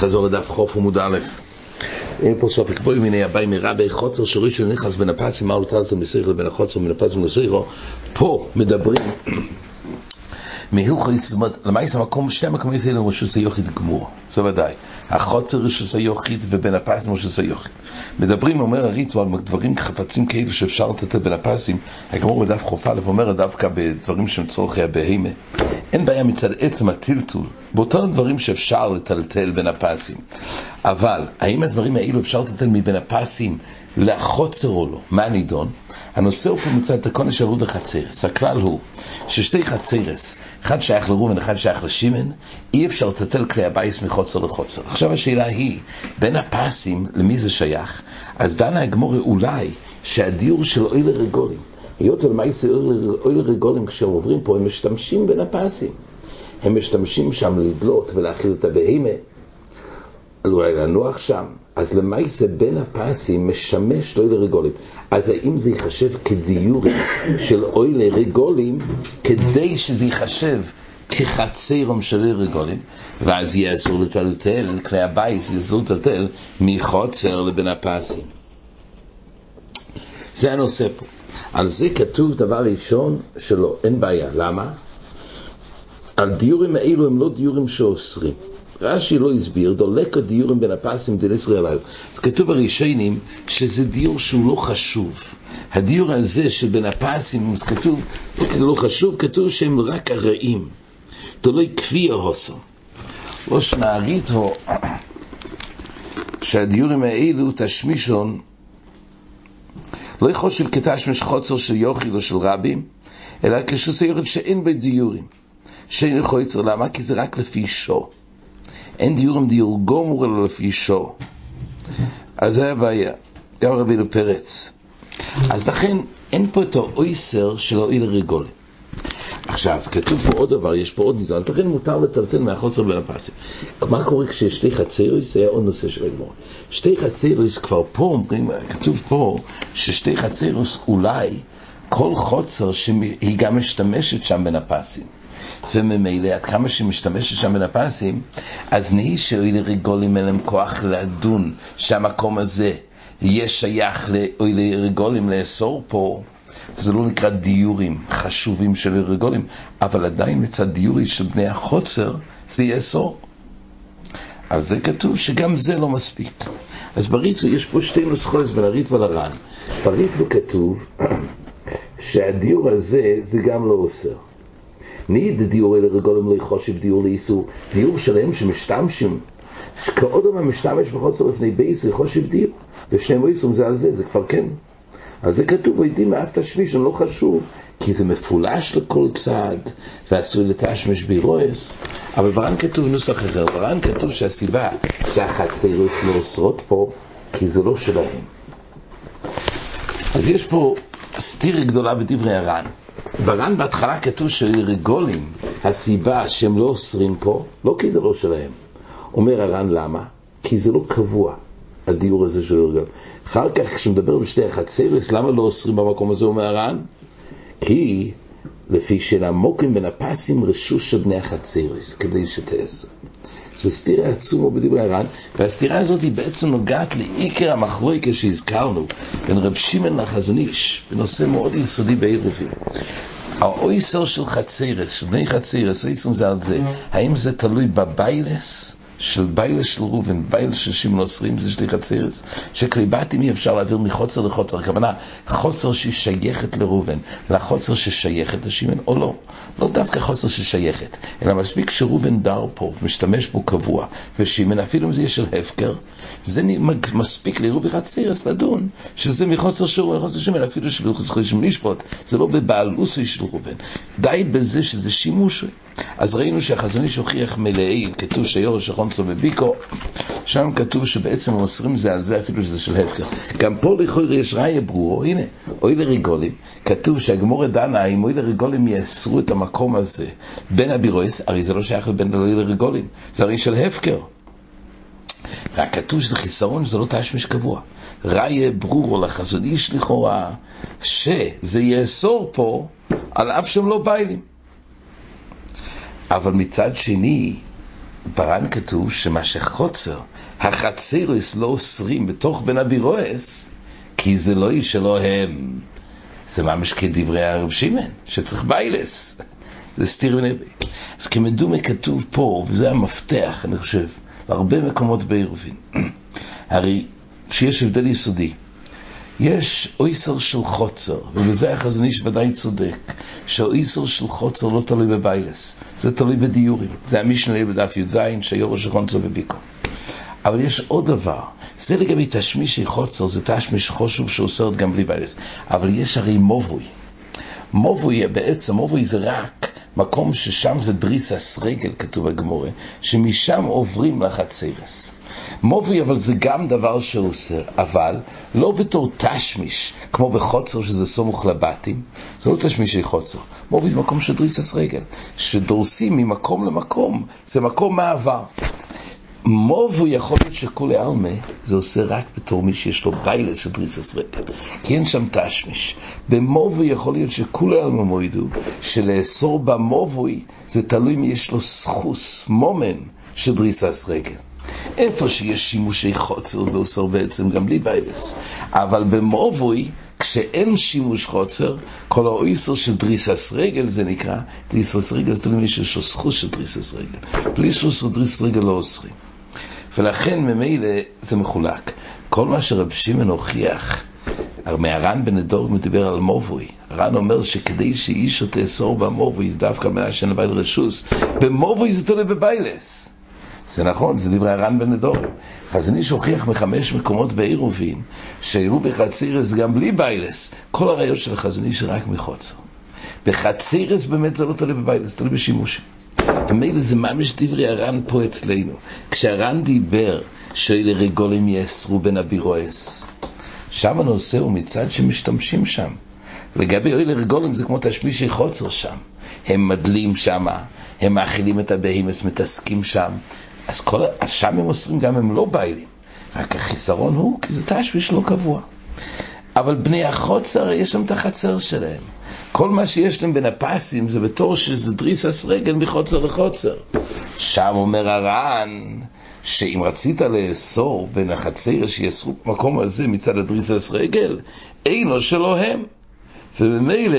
חזור לדף חוף עמוד א', אין פה סופק בואי מיני הבאי מרבי חוצר שראשון נכנס בין הפסים, מה הוא תלתם לסייכל בין החוצר ובין הפסים לסייכו, פה מדברים מהילכו, זאת אומרת, למעשה המקום, שני המקומות האלה רשוס היוחיד גמור, זה ודאי. החוצר רשוס היוחיד ובין הפסים רשוס היוחיד. מדברים, אומר הריצו, על דברים חפצים כאלו שאפשר לתת בין הפסים, הגמור בדף חוף א' אומר דווקא בדברים שהם צורכי הבהמה. אין בעיה מצד עצם הטלטול, באותם דברים שאפשר לטלטל בין הפסים. אבל, האם הדברים האלו אפשר לטלטל מבין הפסים לחוצר או לא? מה הנידון? הנושא הוא פה מצד תקונה של רות החצרס. הכלל הוא ששתי חצרס, אחד שייך לראובן, אחד שייך לשמעון, אי אפשר לטלטל כלי הבייס מחוצר לחוצר. עכשיו השאלה היא, בין הפסים, למי זה שייך? אז דנה הגמורה אולי שהדיור של עולי רגולים, היות ולמעשה אוי לרגולים כשהם עוברים פה, הם משתמשים בין הפסים. הם משתמשים שם לדלות ולהכיל את הבהמה, אולי לנוח שם. אז למעשה בין הפסים משמש לאוי לרגולים. אז האם זה ייחשב כדיורים של אוי לרגולים, כדי שזה ייחשב כחצרם של רגולים, ואז יהיה אסור לטלטל, כלי הבייס יהיה אסור לטלטל מחוצר לבין הפסים. זה הנושא פה. על זה כתוב דבר ראשון שלא, אין בעיה. למה? הדיורים האלו הם לא דיורים שאוסרים. רש"י לא הסביר, דולק הדיורים בין הפסים דין ישראל היו. אז כתוב בראשונים שזה דיור שהוא לא חשוב. הדיור הזה של בין הפסים, אז כתוב, זה לא חשוב, כתוב שהם רק הרעים. תלוי כפי ההוסו. ראש נערית הוא שהדיורים האלו תשמישון לא חושב כתשמיש חוצר של יוחיל או של רבים, אלא כשעושה יוחיל שאין בי דיורים. שאין יכול יצר, למה? כי זה רק לפי שור. אין דיורים דיור גומר אלא לפי שור. אז זה הבעיה. גם רבינו פרץ. אז לכן אין פה את האויסר של האויל הרגולים. עכשיו, כתוב פה עוד דבר, יש פה עוד ניזון, לכן מותר לטלטל מהחוצר בין הפסים. מה קורה כשיש שתי חצרויס? זה היה עוד נושא של הגמור. שתי חצרויס כבר פה אומרים, כתוב פה ששתי חצרויס אולי כל חוצר שהיא גם משתמשת שם בין הפסים. וממילא עד כמה שהיא משתמשת שם בין הפסים, אז נהי שאוי לרגולים אין להם כוח לדון שהמקום הזה יהיה שייך לאוי לרגולים לאסור פה. זה לא נקרא דיורים חשובים של רגולים, אבל עדיין מצד דיורי של בני החוצר זה יאסור. על זה כתוב שגם זה לא מספיק. אז בריטו יש פה שתי נוסחאות בין הריטו לר"ן. בריטו כתוב שהדיור הזה זה גם לא אוסר. ניד דיור אלה רגולים לא יחושב דיור לאיסור, דיור שלהם שמשתמשים, כאודם המשתמש בחוצר לפני בייס יחושב דיור, ושניהם איסורים זה על זה, זה כבר כן. אז זה כתוב, עדים מאף תשמיש, לא חשוב, כי זה מפולש לכל צד, ועשוי לתשמש בירועס, אבל ברן כתוב נוסח אחר, ברן כתוב שהסיבה שהחצרוס לא אוסרות פה, כי זה לא שלהם. אז יש פה סתירה גדולה בדברי הר"ן. בר"ן בהתחלה כתוב שרגולים, הסיבה שהם לא אוסרים פה, לא כי זה לא שלהם. אומר הר"ן למה? כי זה לא קבוע. הדיור הזה של הרגל. אחר כך, כשמדבר בשתי החצרס, למה לא אוסרים במקום הזה, אומר הר"ן? כי לפי שלעמוקים בין הפסים רשוש של בני החצרס, כדי שתעשו. זו סתירה עצומה בדברי הר"ן, והסתירה הזאת היא בעצם נוגעת לעיקר המחלוקת שהזכרנו בין רב שמעון לחזון איש, בנושא מאוד יסודי בעירובין. האויסר של חצרס, של בני חצרס, האיסום זה על זה, האם זה תלוי בביילס? של ביילה של ראובן, ביילה של שמעון עשרים, זה שליח הצרס, שקליבתים אי אפשר להעביר מחוצר לחוצר, הכוונה, חוצר ששייכת לראובן, לחוצר ששייכת לשמעון, או לא, לא דווקא חוצר ששייכת, אלא מספיק שראובן דר פה, משתמש בו קבוע, ושמעון, אפילו אם זה יהיה של הפקר, זה מספיק לראובן הצרס לדון, שזה מחוצר של ראובן לחוצר שמעון, אפילו שבחוצר שמעון לשפוט, זה לא בבעלוסי של ראובן, די בזה שזה שימוש. אז ראינו שהחזון איש הוכיח מלאי, כתוב שיורש חונסו וביקו, שם כתוב שבעצם מוסרים זה על זה אפילו שזה של הפקר. גם פה לכאורה יש ראיה ברורו, הנה, אוי לריגולים, כתוב שהגמורה דנה אם אוי לריגולים יאסרו את המקום הזה בין הבירויס, הרי זה לא שייך לבין אוי לריגולים, זה הרי של הפקר. רק כתוב שזה חיסרון, שזה לא תשמיש קבוע. ראיה ברורו לחזון איש לכאורה, שזה יאסור פה על אף שהם לא ביילים. אבל מצד שני, ברן כתוב שמה שחוצר, החצירוס לא אוסרים בתוך בן אבירועס, כי זה לא איש שלא הם. זה ממש כדברי הרב שמעון, שצריך ביילס. זה סתיר ונבי. אז כמדומה כתוב פה, וזה המפתח, אני חושב, להרבה מקומות בעירובין. הרי שיש הבדל יסודי. יש אויסר של חוצר, ובזה החזון איש ודאי צודק, שהאויסר של חוצר לא תלוי בביילס, זה תלוי בדיורים. זה המשנה בדף י"ז, שיורו של חונצו בביקו. אבל יש עוד דבר, זה לגבי תשמישי חוצר, זה תשמיש חשוב שאוסרת גם בלי ביילס, אבל יש הרי מובוי. מובוי בעצם, מובוי זה רק מקום ששם זה דריסס רגל, כתוב בגמורה, שמשם עוברים לחצרס. מובי אבל זה גם דבר שאוסר, אבל לא בתור תשמיש, כמו בחוצר שזה סמוך לבתים, זה לא תשמישי חוצר. מובי זה מקום של דריסס רגל, שדורסים ממקום למקום, זה מקום מעבר. מובו יכול להיות שכולי עלמה זה עושה רק בתור מי שיש לו ביילס של דריסס רגל כי אין שם תשמיש במובו יכול להיות שכולי עלמה מוידו שלאסור במובוי זה תלוי מי יש לו סחוס, מומן של דריסס רגל איפה שיש שימושי חוצר זה עושה בעצם גם בלי ביילס אבל במובוי כשאין שימוש חוצר, כל האויסר של דריסס רגל זה נקרא, דריסס רגל זה תלוי מי שיש לו סחוס של דריסס רגל. בלי סחוס של דריסס רגל לא אוסרים. ולכן ממילא זה מחולק. כל מה שרב שמעון הוכיח, מהר"ן בן הדור מדבר על מובוי. הר"ן אומר שכדי שאיש תאסור במובוי, זה דווקא מהשן לבית רשוס, במובוי זה תלוי בביילס. זה נכון, זה דברי הר"ן בן הדור. חזון איש הוכיח מחמש מקומות בעירובין, שהראו בחצירס גם בלי ביילס. כל הראיות של חזון איש רק מחוצר. בחצירס באמת זה לא תלוי בביילס, תלוי בשימושים. ומילא זה ממש דברי הר"ן פה אצלנו. כשהר"ן דיבר שאלה רגולים יאסרו בין הבירועס, שם הנושא הוא מצד שמשתמשים שם. לגבי אוהל רגולים זה כמו תשמישי חוצר שם. הם מדלים שם, הם מאכילים את הבהימס, מתעסקים שם. אז, כל, אז שם הם אוסרים גם הם לא ביילים. רק החיסרון הוא כי זה תשמיש לא קבוע. אבל בני החוצר, יש להם את החצר שלהם. כל מה שיש להם בין הפסים זה בתור שזה דריסס רגל מחוצר לחוצר. שם אומר הר"ן, שאם רצית לאסור בין החצר שיאסרו במקום הזה מצד הדריסס רגל, אינו שלו הם. וממילא,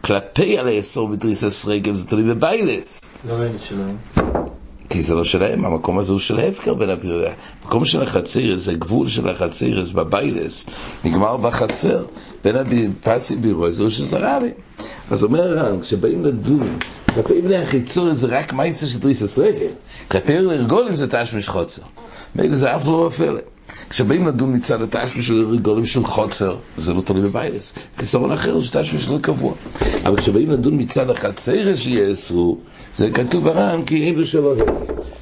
כלפי הלאסור בדריסס רגל זה תלוי בביילס. לא אין שלהם. כי זה לא שלהם, המקום הזה הוא של ההפקר בין הפירויה. המקום של החציר, זה גבול של החציר, זה בביילס, נגמר בחצר. בין הפסי בירוי זה של זרבי. אז אומר הר"ן, כשבאים לדון, כלפי בני החיצור זה רק מייסר של דריסס רגל, כלפי ארגולים זה תשמיש חוצר. מילא זה אף לא הפלא. כשבאים לדון מצד התשמיש של רגולים של חוצר, זה לא תלוי בביילס. כסרון אחר זה תשמיש לא קבוע. אבל כשבאים לדון מצד החצר שיאסרו, זה כתוב בר"ן כי אין בשלהם.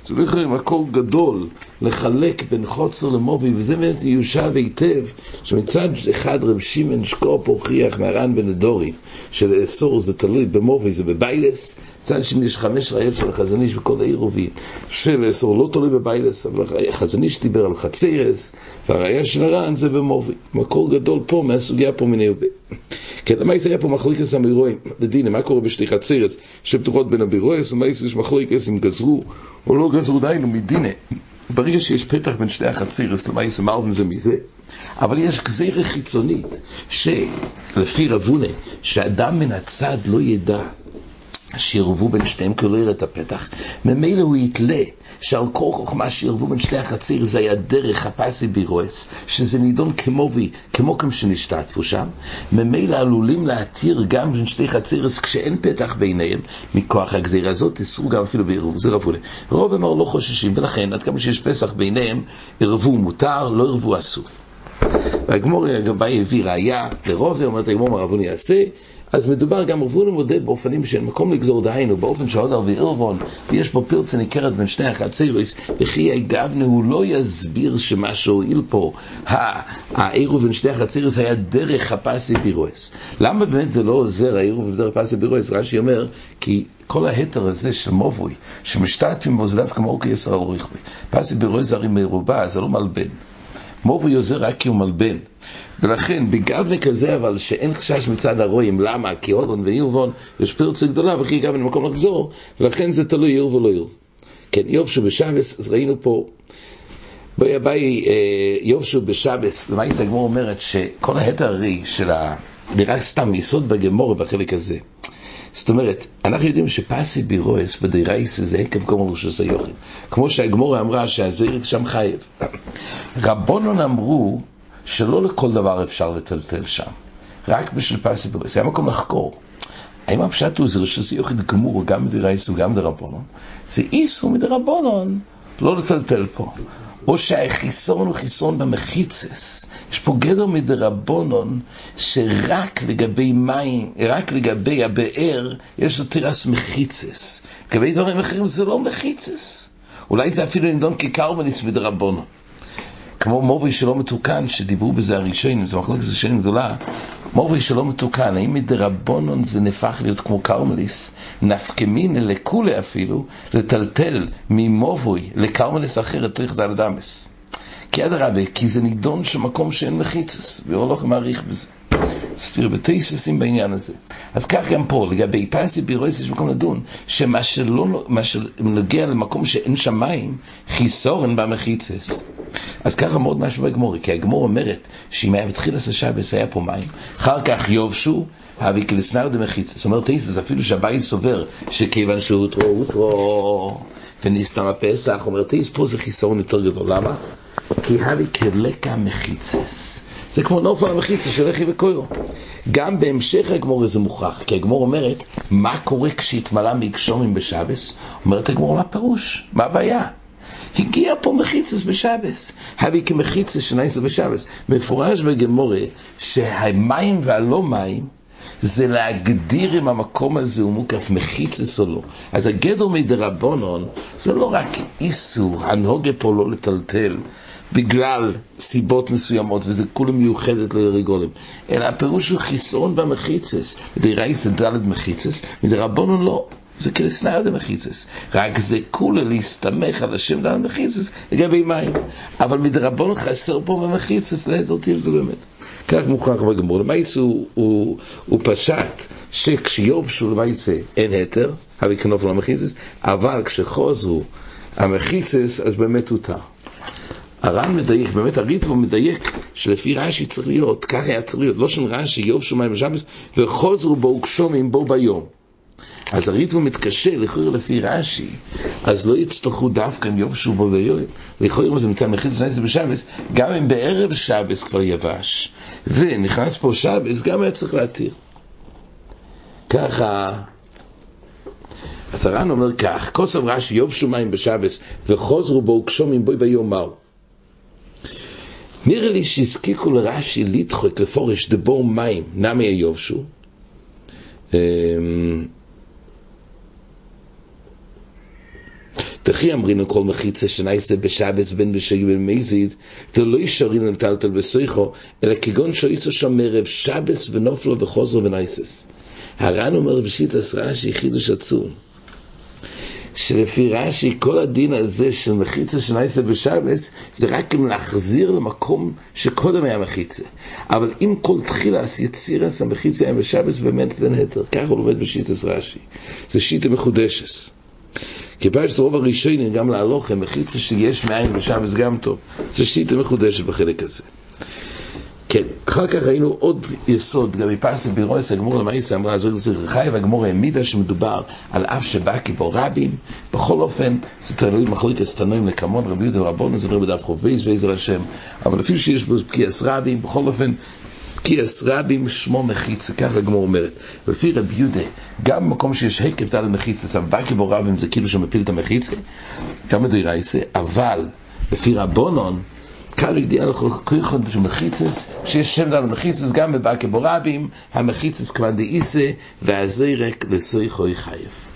זה לא יכול מקור גדול לחלק בין חוצר למובי, וזה באמת יושב היטב, שמצד אחד רב שמעון שקופ הוכיח מהר"ן בן הדורי, שלאסור זה תלוי במובי, זה בביילס, מצד שני יש חמש ראיות של החזון איש בכל העירובין, שלאסור לא תלוי בביילס, אבל החזון איש דיבר על חצרס, והראיה של הר"ן זה במובי. מקור גדול פה מהסוגיה פה מיני ובי. כן, למעשה היה פה מחלוקס אמירואים, לדינה, מה קורה בשתי חצרס שפתוחות בין הבירועס, ומעשה יש מחלוקס אם גזרו או לא גזרו, דיינו מדינה. ברגע שיש פתח בין שתי החצרס, למעשה מרווין זה מזה. אבל יש גזירה חיצונית, שלפי רבונה, שאדם מן הצד לא ידע שירבו בין שתיהם כי לא יראה את הפתח, ממילא הוא יתלה שעל כל חוכמה שירבו בין שתי החציר זה היה דרך הפסי בירועס, שזה נידון כמו וי, כמו כמו שנשתתפו שם, ממילא עלולים להתיר גם בין שתי חצירס כשאין פתח ביניהם, מכוח הגזירה הזאת תסרו גם אפילו בעירוב, זה רבו לי. רוב אמר לא חוששים, ולכן עד כמה שיש פסח ביניהם, ערבו מותר, לא ערבו אסור. והגמור הגבאי הביא ראייה לרובה, אומרת הגמור מרבוני יעשה, אז מדובר גם רבונו מודה באופנים של מקום לגזור דהיינו, באופן שהודר וערבון, ויש פה פרצה ניכרת בין שני החצירוס, וכי הגבנה הוא לא יסביר שמה שהועיל פה, העירוב בין שני החצירוס היה דרך הפסי בירועס. למה באמת זה לא עוזר העירוב בדרך הפסי בירועס? רש"י אומר, כי כל ההתר הזה של מובוי, שמשתתפים בו זה דווקא מאורכי יסר על רכבי. פסי בירועס זה הרי מרובה, זה לא מלבן. מובוי עוזר רק כי הוא מלבן. ולכן, בגבנה כזה אבל שאין חשש מצד הרועים, למה? כי הודון ועירבון יש פרצה גדולה וכי גבנה מקום לחזור, ולכן זה תלוי עיר ולא עיר. כן, יובשו בשבס, אז ראינו פה, בואי ביי, יובשו בשבס, למעשה הגמור אומרת שכל ההתר הרי של ה... נראה סתם יסוד בגמור בחלק הזה. זאת אומרת, אנחנו יודעים שפסי בירועס בדירייס זה עקב קומר רשוס היוחד. כמו שהגמורה אמרה שהזרק שם חייב. רבונון אמרו שלא לכל דבר אפשר לטלטל שם, רק בשביל פסי בירועס. זה היה מקום לחקור. האם הפשט הוא זה רשוס היוחד גמור גם בדירייס וגם דרבונון? זה איסו מדרבונון לא לטלטל פה. או שהחיסון הוא חיסון במחיצס. יש פה גדר מדרבונון שרק לגבי מים, רק לגבי הבאר, יש לו תירס מחיצס. לגבי דברים אחרים זה לא מחיצס. אולי זה אפילו נדון כקרמניס מדרבונון. כמו מובי שלא מתוקן, שדיברו בזה הראשונים, זו מחלקת ראשונים גדולה, מובי שלא מתוקן, האם מדרבונון זה נהפך להיות כמו קרמליס, נפקמין לכולי אפילו, לטלטל ממובוי לקרמליס אחרת, צריך דלת אמס. כי אדרבה, כי זה נידון שמקום שאין מחיצס, ואורלוך מעריך בזה. סתיר בתייססים בעניין הזה. אז כך גם פה, לגבי פסי בירויס יש מקום לדון, שמה שלא, מה שנוגע למקום שאין שם מים, חיסורן במחיצס. אז ככה מאוד משהו בגמורי, כי הגמור אומרת שאם היה בתחיל השבס היה פה מים, אחר כך יובשו, הווי כלסנאו דמחיצס. זאת אומרת תייסס, אפילו שהבית סובר שכיוון שהוא הותרו, הותרו, ונסתם הפסח, אומר תייס, פה זה חיסורן יותר גדול. למה? כי הווי כלקה מחיצס. זה כמו נופל המחיצה של לחי וקוירו. גם בהמשך הגמור זה מוכרח, כי הגמור אומרת, מה קורה כשהתמלא מגשומים בשבס? אומרת הגמור, מה פירוש? מה הבעיה? הגיע פה מחיצס בשבס, הבי כמחיצס שנייסו בשבס. מפורש בגמורה שהמים והלא מים זה להגדיר אם המקום הזה הוא מוקף מחיצס או לא. אז הגדר מדרבנון זה לא רק איסור, הנהוגה פה לא לטלטל, בגלל סיבות מסוימות, וזה כולה מיוחדת ליריגולים, אלא הפירוש הוא חיסרון במחיצס. זה דלת מחיצס, מדרבנון לא. זה כלסנאי דמחיצס. רק זה כולה להסתמך על השם דלת מחיצס לגבי מים. אבל מדרבנון חסר פה במחיצס, להדרתי זה באמת. כך מוכרח בגמור. למעיס הוא, הוא, הוא פשט שכשיובשו למעיס אין היתר, הרי כנוף למחיצס, אבל כשחוזרו המחיצס, אז באמת הותר. הר"ן מדייק, באמת הריטבו מדייק שלפי רש"י צריך להיות, כך היה צריך להיות, לא של רש"י, יוב שמיים ושבס, וחוזרו בו וקשומים בו ביום. אז הריטבו מתקשה, לכאורה לפי רש"י, אז לא יצטרכו דווקא אם יובשו בו ביום. לכאורה זה נמצא מחיץ שנייסי בשבס, גם אם בערב שבס כבר יבש, ונכנס פה שבס, גם היה צריך להתיר. ככה... אז הר"ן אומר כך, כוסף רש"י יובשו מים בשבס וחוזרו בו וקשומים בו ביום מהו. נראה לי שהזקיקו לרש"י לדחוק, לפורש דבור מים, נמי היובשו. תחי אמרינו כל מחיצה שנייסה בשבס בין בשגי בן מזיד, ולא ישרים לטלטל בסויכו, אלא כגון שאיסו שם מרב שבס ונופלו וחוזרו ונייסס. הר"ן אומר בשיטס רש"י חידוש עצום. שלפי רש"י כל הדין הזה של מחיצה שנייסה בשבס זה רק אם להחזיר למקום שקודם היה מחיצה. אבל אם כל תחילס יצירס המחיצה היה בשבס באמת אין היתר. ככה הוא לומד בשיטס רש"י. זה שיטה מחודשת כיוון שזה רוב הראשונים גם להלוכם מחיצה שיש מאין בשבס גם טוב. זה שיטה מחודשת בחלק הזה כן, אחר כך ראינו עוד יסוד, גם מפרסם בירויס, הגמור למאיסה אמרה, זו לצריך חי, והגמור העמידה שמדובר על אף שבא כבו רבים, בכל אופן, זה תלוי מחליט תנועים לקמון, רבי יהודה ורבון, זה נראה בדף חוב בייס ועזר השם, אבל אפילו שיש בו פקיעס רבים, בכל אופן, פקיעס רבים שמו מחיצה, ככה הגמור אומרת. ולפי רבי יהודה, גם במקום שיש היקף דל מחיצה, בא כבו רבים זה כאילו שמפיל את המחיצה, גם בדירייסה, אבל לפי רבונון, כאן הוא ידיע לך כריכות בשביל מחיצס, שיש שם דל מחיצס גם בבקי בורבים, המחיצס כמן דאיסה, והזרק לסוי חוי חייב.